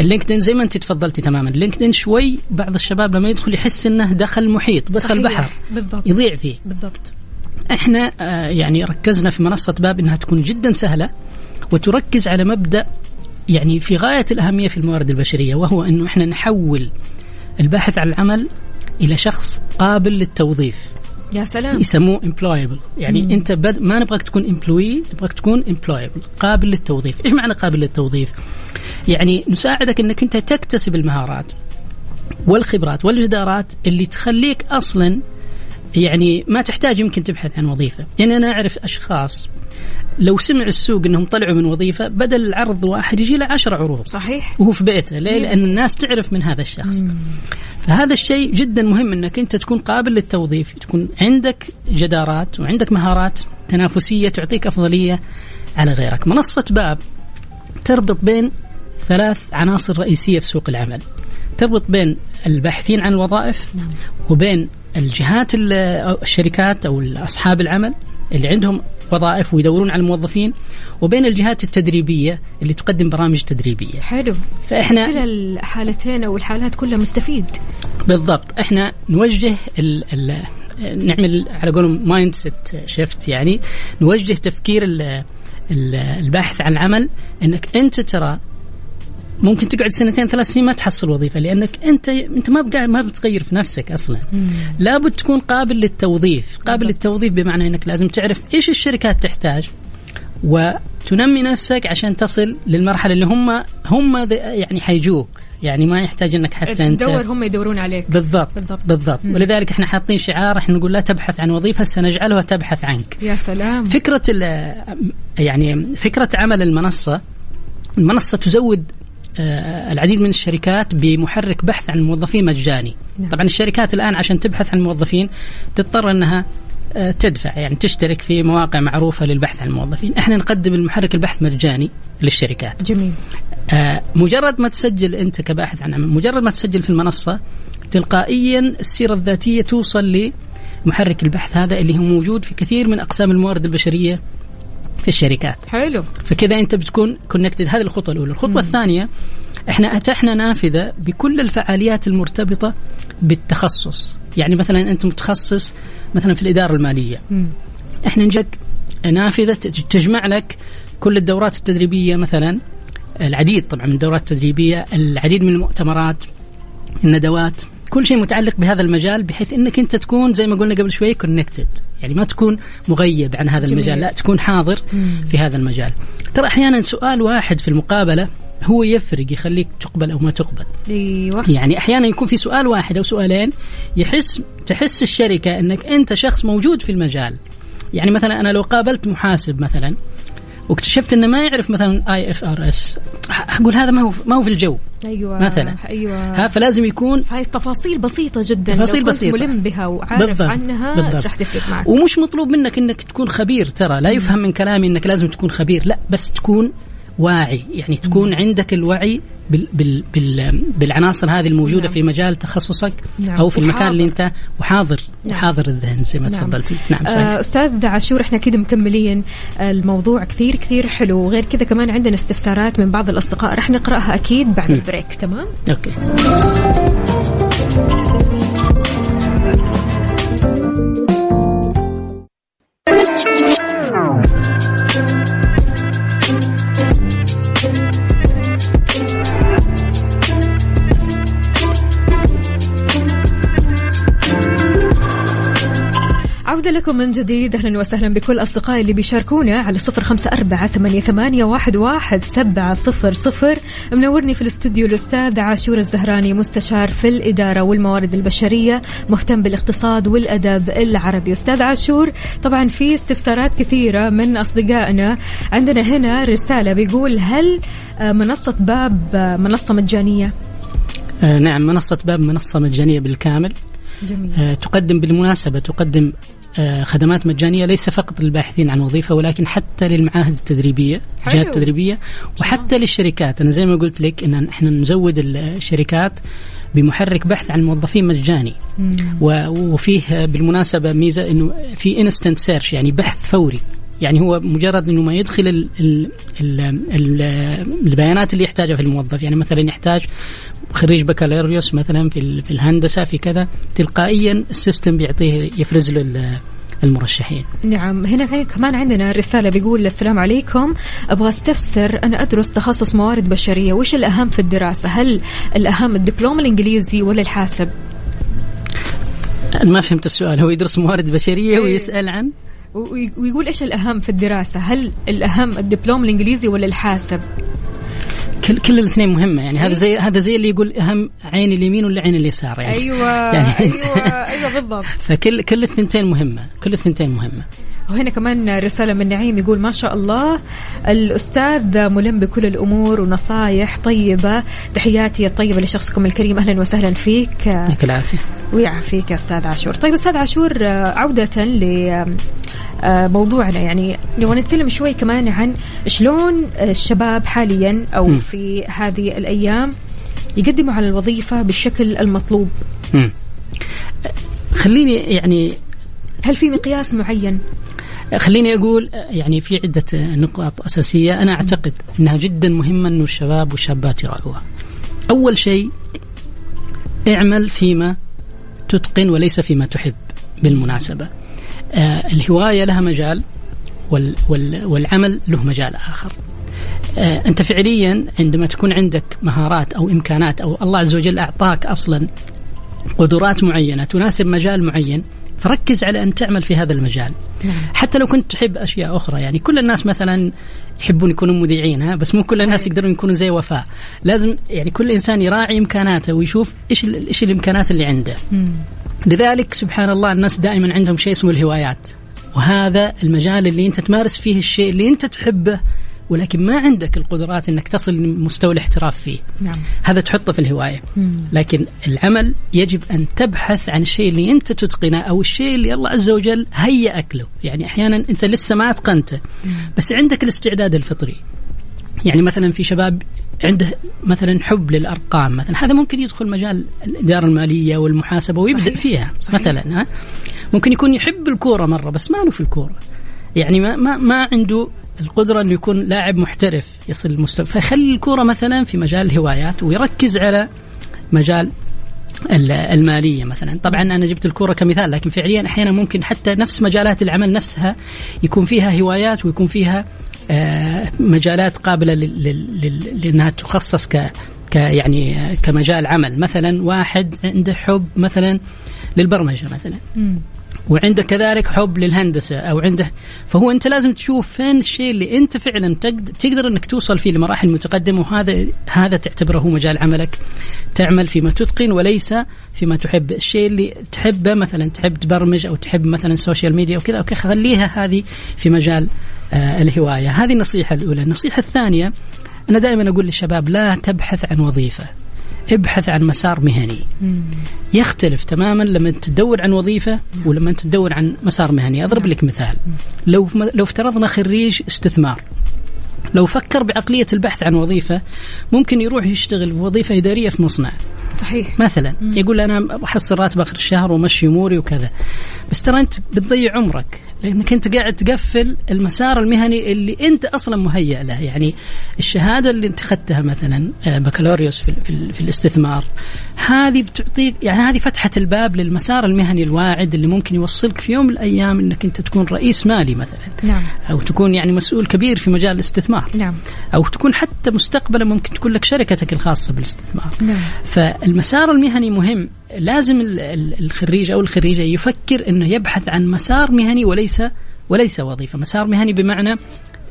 ال LinkedIn زي ما انت تفضلتي تماما. ال LinkedIn شوي بعض الشباب لما يدخل يحس انه دخل محيط دخل صحيح. بحر. بالضبط. يضيع فيه. بالضبط. إحنا آه، يعني ركزنا في منصة باب إنها تكون جدا سهلة وتركز على مبدأ يعني في غاية الأهمية في الموارد البشرية وهو إنه إحنا نحول الباحث عن العمل إلى شخص قابل للتوظيف. يا سلام. يسموه employable. يعني مم. أنت بد ما نبغاك تكون employee نبغاك تكون employable قابل للتوظيف. إيش معنى قابل للتوظيف؟ يعني نساعدك إنك أنت تكتسب المهارات والخبرات والجدارات اللي تخليك أصلا يعني ما تحتاج يمكن تبحث عن وظيفة. يعني أنا أعرف أشخاص لو سمع السوق إنهم طلعوا من وظيفة بدل العرض واحد يجي له عشر عروض. صحيح. وهو في بيته ليه؟ لأن الناس تعرف من هذا الشخص. فهذا الشيء جدا مهم أنك أنت تكون قابل للتوظيف تكون عندك جدارات وعندك مهارات تنافسية تعطيك أفضلية على غيرك منصة باب تربط بين ثلاث عناصر رئيسية في سوق العمل تربط بين الباحثين عن الوظائف نعم. وبين الجهات الشركات أو أصحاب العمل اللي عندهم وظائف ويدورون على الموظفين. وبين الجهات التدريبية اللي تقدم برامج تدريبية. حلو. فإحنا كلا الحالتين أو الحالات كلها مستفيد. بالضبط. إحنا نوجه ال ال نعمل على قولهم mindset shift يعني نوجه تفكير ال ال الباحث عن العمل إنك أنت ترى ممكن تقعد سنتين ثلاث سنين ما تحصل وظيفة لأنك انت أنت ما بقى ما بتغير في نفسك أصلا. لابد تكون قابل للتوظيف. قابل للتوظيف بمعنى إنك لازم تعرف إيش الشركات تحتاج وتنمي نفسك عشان تصل للمرحلة اللي هم هم يعني حيجوك. يعني ما يحتاج إنك حتى انت تدور هم يدورون عليك. بالضبط بالضبط. بالضبط, بالضبط. ولذلك إحنا حاطين شعار إحنا نقول لا تبحث عن وظيفة سنجعلها تبحث عنك. يا سلام. فكرة يعني فكرة عمل المنصة المنصة تزود العديد من الشركات بمحرك بحث عن الموظفين مجاني. نعم. طبعا الشركات الآن عشان تبحث عن الموظفين تضطر إنها آه، تدفع يعني تشترك في مواقع معروفة للبحث عن الموظفين إحنا نقدم المحرك البحث مجاني للشركات. جميل. آه، مجرد ما تسجل أنت كباحث عن عمل مجرد ما تسجل في المنصة تلقائيا السيرة الذاتية توصل لمحرك البحث هذا اللي هو موجود في كثير من أقسام الموارد البشرية في الشركات. حلو. فكذا انت بتكون كونكتد هذه الخطوة الأولى. الخطوة الثانية إحنا اتحنا نافذة بكل الفعاليات المرتبطة بالتخصص. يعني مثلا انت متخصص مثلا في الإدارة المالية. مم. إحنا نجيك نافذة تج- تجمع لك كل الدورات التدريبية مثلا. العديد طبعا من الدورات التدريبية العديد من المؤتمرات الندوات. كل شيء متعلق بهذا المجال بحيث إنك أنت تكون زي ما قلنا قبل شوي connected يعني ما تكون مغيب عن هذا جميل. المجال لا تكون حاضر في هذا المجال. ترى أحيانا سؤال واحد في المقابلة هو يفرق يخليك تقبل أو ما تقبل. أيوه. يعني أحيانا يكون في سؤال واحد أو سؤالين يحس تحس الشركة إنك أنت شخص موجود في المجال. يعني مثلا أنا لو قابلت محاسب مثلا واكتشفت إنه ما يعرف مثلا IFRS أقول هذا ما هو ما هو في الجو. أيوه مثلا. أيوه. ها فلازم يكون هاي التفاصيل بسيطة جدا. تفاصيل بسيطة. ملم بها وعارف بالضبط. عنها بالضبط. راح تفرق معك. ومش مطلوب منك إنك تكون خبير ترى. لا يفهم من كلامي إنك لازم تكون خبير. لا بس تكون واعي. يعني تكون عندك الوعي بال بال بال بالعناصر هذه الموجودة نعم. في مجال تخصصك نعم. أو في المكان اللي وحاضر. أنت وحاضر نعم. وحاضر الذهن زي ما نعم. تفضلتي نعم صحيح آه أستاذ عاشور إحنا كده مكملين الموضوع كثير كثير حلو وغير كذا كمان عندنا استفسارات من بعض الأصدقاء راح نقرأها أكيد بعد ال break تمام okay عودة لكم من جديد. أهلا وسهلا بكل أصدقائي اللي بيشاركونا على صفر خمسة أربعة ثمانية, ثمانية واحد, واحد سبعة صفر صفر. منورني في الاستوديو الأستاذ عاشور الزهراني مستشار في الإدارة والموارد البشرية مهتم بالاقتصاد والأدب العربي. أستاذ عاشور طبعا في استفسارات كثيرة من أصدقائنا. عندنا هنا رسالة بيقول هل آه، منصة باب آه، منصة مجانية؟ آه نعم منصة باب منصة مجانية بالكامل. جميل. آه تقدم بالمناسبة تقدم خدمات مجانية ليس فقط للباحثين عن وظيفة ولكن حتى للمعاهد التدريبية. الجهات التدريبية وحتى للشركات. أنا زي ما قلت لك إن إحنا نزود الشركات بمحرك بحث عن موظفين مجاني. و- وفيه بالمناسبة ميزة إنه في instant search يعني بحث فوري. يعني هو مجرد إنه ما يدخل ال ال ال ال البيانات اللي يحتاجها في الموظف. يعني مثلا يحتاج خريج بكالوريوس مثلا في في الهندسة في كذا تلقائيا السيستم بيعطيه يفرز له ال- المرشحين. نعم. هنا كمان عندنا رسالة بيقول السلام عليكم. أبغى أستفسر أنا أدرس تخصص موارد بشرية. وش الأهم في الدراسة؟ هل الأهم الدبلوم الإنجليزي ولا الحاسب؟ ما فهمت السؤال. هو يدرس موارد بشرية إيه. ويسأل عن؟ ويقول إيش الأهم في الدراسة؟ هل الأهم الدبلوم الإنجليزي ولا الحاسب؟ كل كل الاثنين مهمة. يعني هذا زي هذا زي اللي يقول أهم عين اليمين ولا عين اليسار. يعني أيوة يعني أيوة أيوة بالضبط. فكل كل الثنتين مهمة. كل الثنتين مهمة. وهنا كمان رسالة من نعيم يقول ما شاء الله الأستاذ ملم بكل الأمور ونصايح طيبة. تحياتي الطيبة لشخصكم الكريم. أهلا وسهلا فيك. يعطيك العافية. ويعافيك يا أستاذ عاشور. طيب أستاذ عاشور عودة موضوعنا يعني نبغى نتكلم شوي كمان عن شلون الشباب حاليا أو م. في هذه الأيام يقدموا على الوظيفة بالشكل المطلوب مم. خليني يعني هل في مقياس معين؟ خليني أقول يعني في عدة نقاط أساسية أنا أعتقد إنها جدا مهمة إنه الشباب والشابات يراعوها. أول شيء اعمل فيما تتقن وليس فيما تحب بالمناسبة. آه الهواية لها مجال وال وال والعمل له مجال آخر. آه أنت فعليا عندما تكون عندك مهارات أو إمكانات أو الله عز وجل أعطاك أصلا قدرات معينة تناسب مجال معين فركز على أن تعمل في هذا المجال. حتى لو كنت تحب أشياء أخرى يعني كل الناس مثلا يحبون يكونوا مذيعين ها بس مو كل الناس يقدرون يكونوا زي وفاء. لازم يعني كل إنسان يراعي إمكاناته ويشوف إيش إيش الإمكانات اللي عنده. لذلك سبحان الله الناس دائما عندهم شيء اسمه الهوايات. وهذا المجال اللي أنت تمارس فيه الشيء اللي أنت تحبه ولكن ما عندك القدرات إنك تصل لمستوى الاحتراف فيه. نعم. هذا تحطه في الهواية. لكن العمل يجب أن تبحث عن الشيء اللي أنت تتقنه أو الشيء اللي الله عز وجل هيأك له. يعني أحيانا أنت لسه ما أتقنته بس عندك الاستعداد الفطري. يعني مثلا في شباب عنده مثلا حب للأرقام مثلا هذا ممكن يدخل مجال الإدارة المالية والمحاسبة ويبدأ صحيح. فيها صحيح. مثلا ها ممكن يكون يحب الكورة مرة بس ما له في الكورة يعني ما ما, ما عنده القدرة إنه يكون لاعب محترف يصل المستوى فيخلي الكورة مثلا في مجال الهوايات ويركز على مجال ال- المالية مثلا طبعا أنا جبت الكورة كمثال لكن فعليا أحيانا ممكن حتى نفس مجالات العمل نفسها يكون فيها هوايات ويكون فيها مجالات قابلة لل- لل- لل- لأنها تخصص ك يعني آه، كمجال عمل. مثلا واحد عنده حب مثلا للبرمجة مثلا. وعنده كذلك حب للهندسة أو عنده فهو أنت لازم تشوف فين الشيء اللي أنت فعلا تقدر, تقدر إنك توصل فيه لمراحل متقدمة وهذا هذا تعتبره هو مجال عملك تعمل فيما تتقن وليس فيما تحب. الشيء اللي تحبه مثلا تحب تبرمج أو تحب مثلا ال social media وكذا okay خليها هذه في مجال آه الهواية. هذه النصيحة الأولى. النصيحة الثانية أنا دائما أقول للشباب لا تبحث عن وظيفة. ابحث عن مسار مهني. يختلف تماما لما تدور عن وظيفة ولما تدور عن مسار مهني. أضرب لك مثال. لو لو افترضنا خريج استثمار. لو فكر بعقلية البحث عن وظيفة ممكن يروح يشتغل في وظيفة إدارية في مصنع. صحيح. مثلا يقول أنا بحصل راتب آخر الشهر ومشي أموري وكذا. بس ترى أنت بتضيع عمرك. لأنك أنت قاعد تقفل المسار المهني اللي أنت أصلا مهيئ له. يعني الشهادة اللي أنت أخذتها مثلا آه، بكالوريوس في, في, في الاستثمار هذه بتعطيك يعني هذه فتحت الباب للمسار المهني الواعد اللي ممكن يوصلك في يوم من الأيام إنك أنت تكون رئيس مالي مثلا. نعم. أو تكون يعني مسؤول كبير في مجال الاستثمار. نعم. أو تكون حتى مستقبلا ممكن تكون لك شركتك الخاصة بالاستثمار. نعم. فالمسار المهني مهم. لازم ال- ال- الخريج أو الخريجة يفكر إنه يبحث عن مسار مهني وليس وليس وظيفة. مسار مهني بمعنى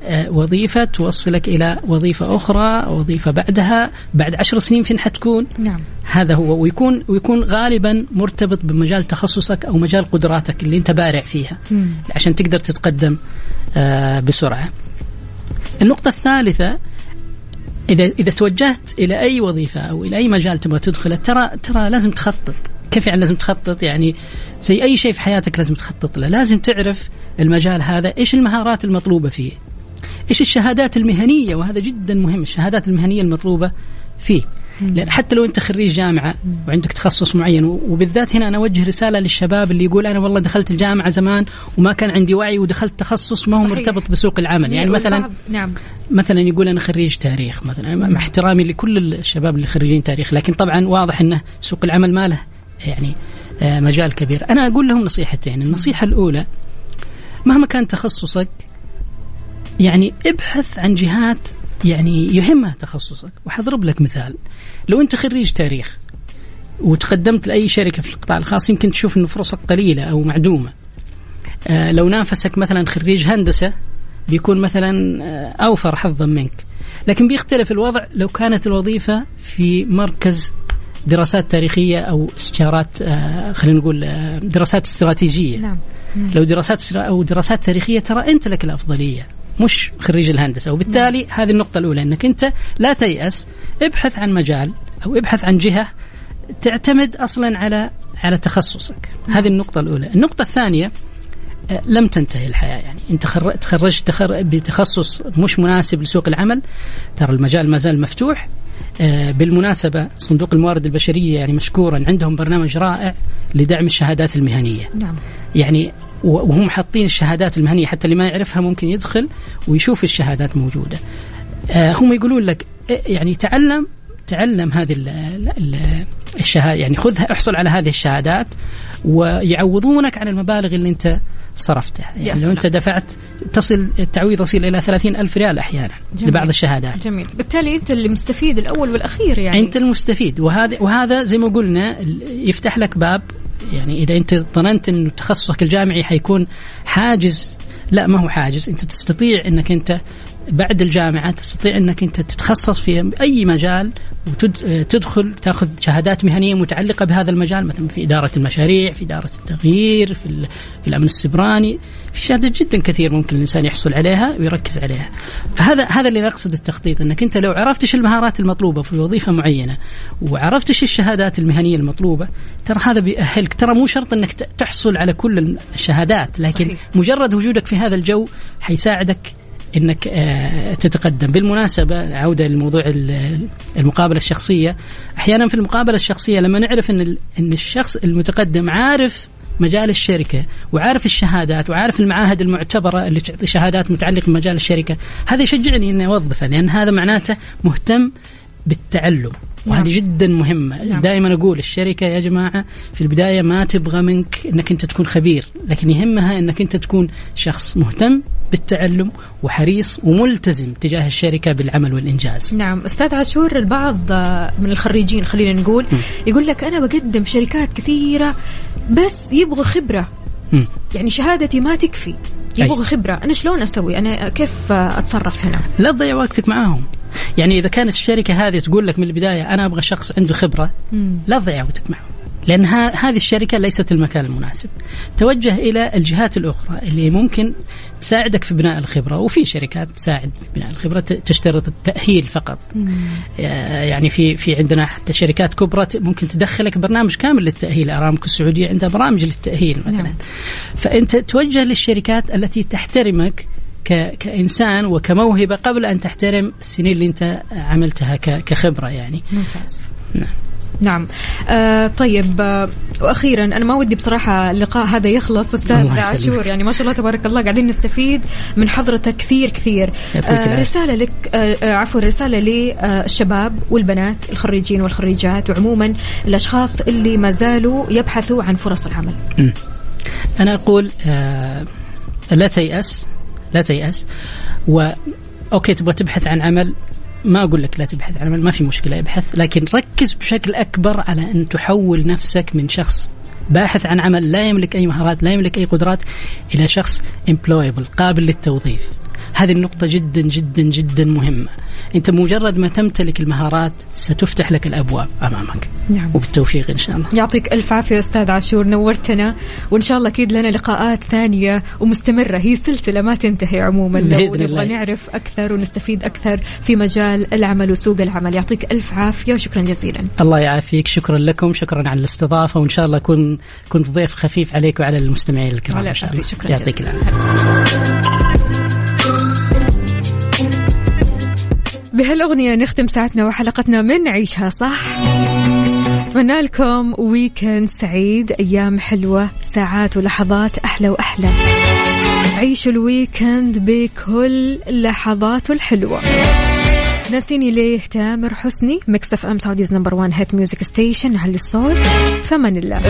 آه، وظيفة توصلك إلى وظيفة أخرى وظيفة بعدها بعد عشر سنين فين حتكون؟ نعم. هذا هو. ويكون ويكون غالبا مرتبط بمجال تخصصك أو مجال قدراتك اللي أنت بارع فيها مم. عشان تقدر تتقدم آه، بسرعة. النقطة الثالثة إذا إذا توجهت إلى أي وظيفة أو إلى أي مجال تبغى تدخله ترى ترى لازم تخطط. كيف يعني لازم تخطط يعني زي أي شيء في حياتك لازم تخطط له. لازم تعرف المجال هذا إيش المهارات المطلوبة فيه؟ إيش الشهادات المهنية؟ وهذا جدا مهم الشهادات المهنية المطلوبة فيه. لأن حتى لو أنت خريج جامعة وعندك تخصص معين وبالذات هنا أنا أوجه رسالة للشباب اللي يقول أنا والله دخلت الجامعة زمان وما كان عندي وعي ودخلت تخصص ما هو صحيح. مرتبط بسوق العمل. يعني مثلا والبعض- نعم. مثلا يقول أنا خريج تاريخ مثلا مع احترامي لكل الشباب اللي خريجين تاريخ لكن طبعا واضح انه سوق العمل ما له يعني آه، مجال كبير. أنا أقول لهم نصيحتين. النصيحة الأولى مهما كان تخصصك يعني ابحث عن جهات يعني يهمها تخصصك. وحضرب لك مثال. لو أنت خريج تاريخ وتقدمت لأي شركة في القطاع الخاص يمكن تشوف إنه فرصك قليلة أو معدومة. آه، لو نافسك مثلا خريج هندسة بيكون مثلا آه، أوفر حظا منك. لكن بيختلف الوضع. لو كانت الوظيفة في مركز دراسات تاريخية أو استشارات آه، خلينا نقول آه، دراسات استراتيجية. نعم. لو دراسات أو دراسات تاريخية ترى أنت لك الأفضلية. مش خريج الهندسة. وبالتالي هذه النقطة الأولى إنك أنت لا تيأس ابحث عن مجال أو ابحث عن جهة تعتمد أصلا على على تخصصك. هذه النقطة الأولى. النقطة الثانية آه، لم تنتهي الحياة. يعني خر- تخرجت تخر- بتخصص مش مناسب لسوق العمل ترى المجال ما زال مفتوح. آه، بالمناسبة صندوق الموارد البشرية يعني مشكورا عندهم برنامج رائع لدعم الشهادات المهنية. نعم. يعني وهم حاطين الشهادات المهنية حتى اللي ما يعرفها ممكن يدخل ويشوف الشهادات موجودة. آه هم يقولون لك إيه يعني تعلم تعلم هذه ال- ال- الشهادة يعني خذها احصل على هذه الشهادات ويعوضونك عن المبالغ اللي انت صرفتها يعني. لو انت دفعت تصل التعويض يصل إلى 30 ألف ريال أحيانا جميل. لبعض الشهادات جميل بالتالي أنت اللي مستفيد الأول والأخير يعني أنت المستفيد وهذا وهذا زي ما قلنا يفتح لك باب يعني إذا أنت ظننت انه تخصصك الجامعي حيكون حاجز لا ما هو حاجز. أنت تستطيع إنك أنت بعد الجامعة تستطيع أنك أنت تتخصص في أي مجال وتدخل تأخذ شهادات مهنية متعلقة بهذا المجال مثلا في إدارة المشاريع في إدارة التغيير في, في الأمن السبراني في شهادات جدا كثير ممكن الإنسان يحصل عليها ويركز عليها فهذا هذا اللي نقصد التخطيط أنك أنت لو عرفت إيش المهارات المطلوبة في وظيفة معينة وعرفت إيش الشهادات المهنية المطلوبة ترى هذا بيأهلك ترى مو شرط أنك ت- تحصل على كل الشهادات لكن صحيح. مجرد وجودك في هذا الجو حيساعدك إنك آه، تتقدم. بالمناسبة عودة لموضوع ال- المقابلة الشخصية. أحيانا في المقابلة الشخصية لما نعرف إن إن الشخص المتقدم عارف مجال الشركة وعارف الشهادات وعارف المعاهد المعتبرة اللي تعطي شهادات متعلقة بمجال الشركة هذا يشجعني إني أوظفه لأن هذا معناته مهتم بالتعلم وهذه جدا مهمة. نعم. دائما أقول الشركة يا جماعة في البداية ما تبغى منك أنك أنت تكون خبير لكن يهمها أنك أنت تكون شخص مهتم بالتعلم وحريص وملتزم تجاه الشركة بالعمل والإنجاز. نعم أستاذ عاشور البعض آه، من الخريجين خلينا نقول يقول لك أنا بقدم شركات كثيرة بس يبغوا خبرة. يعني شهادتي ما تكفي يبغوا خبرة. أنا شلون أسوي؟ أنا كيف آه، أتصرف هنا؟ لا تضيع وقتك معاهم. يعني إذا كانت الشركة هذه تقول لك من البداية أنا أبغى شخص عنده خبرة لا تضيع وقتك معهم. لأن ها- هذه الشركة ليست المكان المناسب. توجه إلى الجهات الأخرى اللي ممكن تساعدك في بناء الخبرة وفي شركات تساعد في بناء الخبرة تشترط التأهيل فقط. آه، يعني في في عندنا حتى شركات كبرى ممكن تدخلك برنامج كامل للتأهيل. أرامكو السعودية عندها برامج للتأهيل مثلا. نعم. فأنت توجه للشركات التي تحترمك ك... كإنسان وكموهبة قبل أن تحترم السنين اللي أنت عملتها ك... كخبرة يعني. ممتاز. نعم. نعم آه طيب آه وأخيرا أنا ما ودي بصراحة اللقاء هذا يخلص أستاذ. عاشور يعني ما شاء الله تبارك الله قاعدين نستفيد من حضرتك كثير كثير آه. رسالة لك آه آه، عفوا رسالة للشباب والبنات الخريجين والخريجات وعموما الأشخاص اللي ما زالوا يبحثوا عن فرص العمل أنا أقول آه لا تيأس لا تيأس و أوكي تبغى تبحث عن عمل ما أقول لك لا تبحث عن عمل ما في مشكلة ابحث لكن ركز بشكل أكبر على أن تحول نفسك من شخص باحث عن عمل لا يملك أي مهارات لا يملك أي قدرات إلى شخص employable قابل للتوظيف. هذه النقطة جدا جدا جدا مهمة. أنت مجرد ما تمتلك المهارات ستفتح لك الأبواب أمامك. نعم. وبالتوفيق إن شاء الله. يعطيك ألف عافية أستاذ عاشور نورتنا. وإن شاء الله أكيد لنا لقاءات ثانية ومستمرة. هي سلسلة ما تنتهي عموما. لو بإذن نبغى الله. نعرف أكثر ونستفيد أكثر في مجال العمل وسوق العمل. يعطيك ألف عافية وشكرا جزيلا. الله يعافيك. شكرا لكم. شكرا على الاستضافة. وإن شاء الله كنت ضيف خفيف عليك وعلى المستمعين الكرام على شكرا يعطيك العافية. بهالأغنية نختم ساعتنا وحلقتنا من عيشها صح. أتمنى لكم weekend سعيد أيام حلوة ساعات ولحظات أحلى وأحلى. عيشوا ال weekend بكل لحظاته الحلوة. ناسيني ليه تامر حسني ميكس أف أم Saudi's number 1 hit music station على الصوت فمن الله.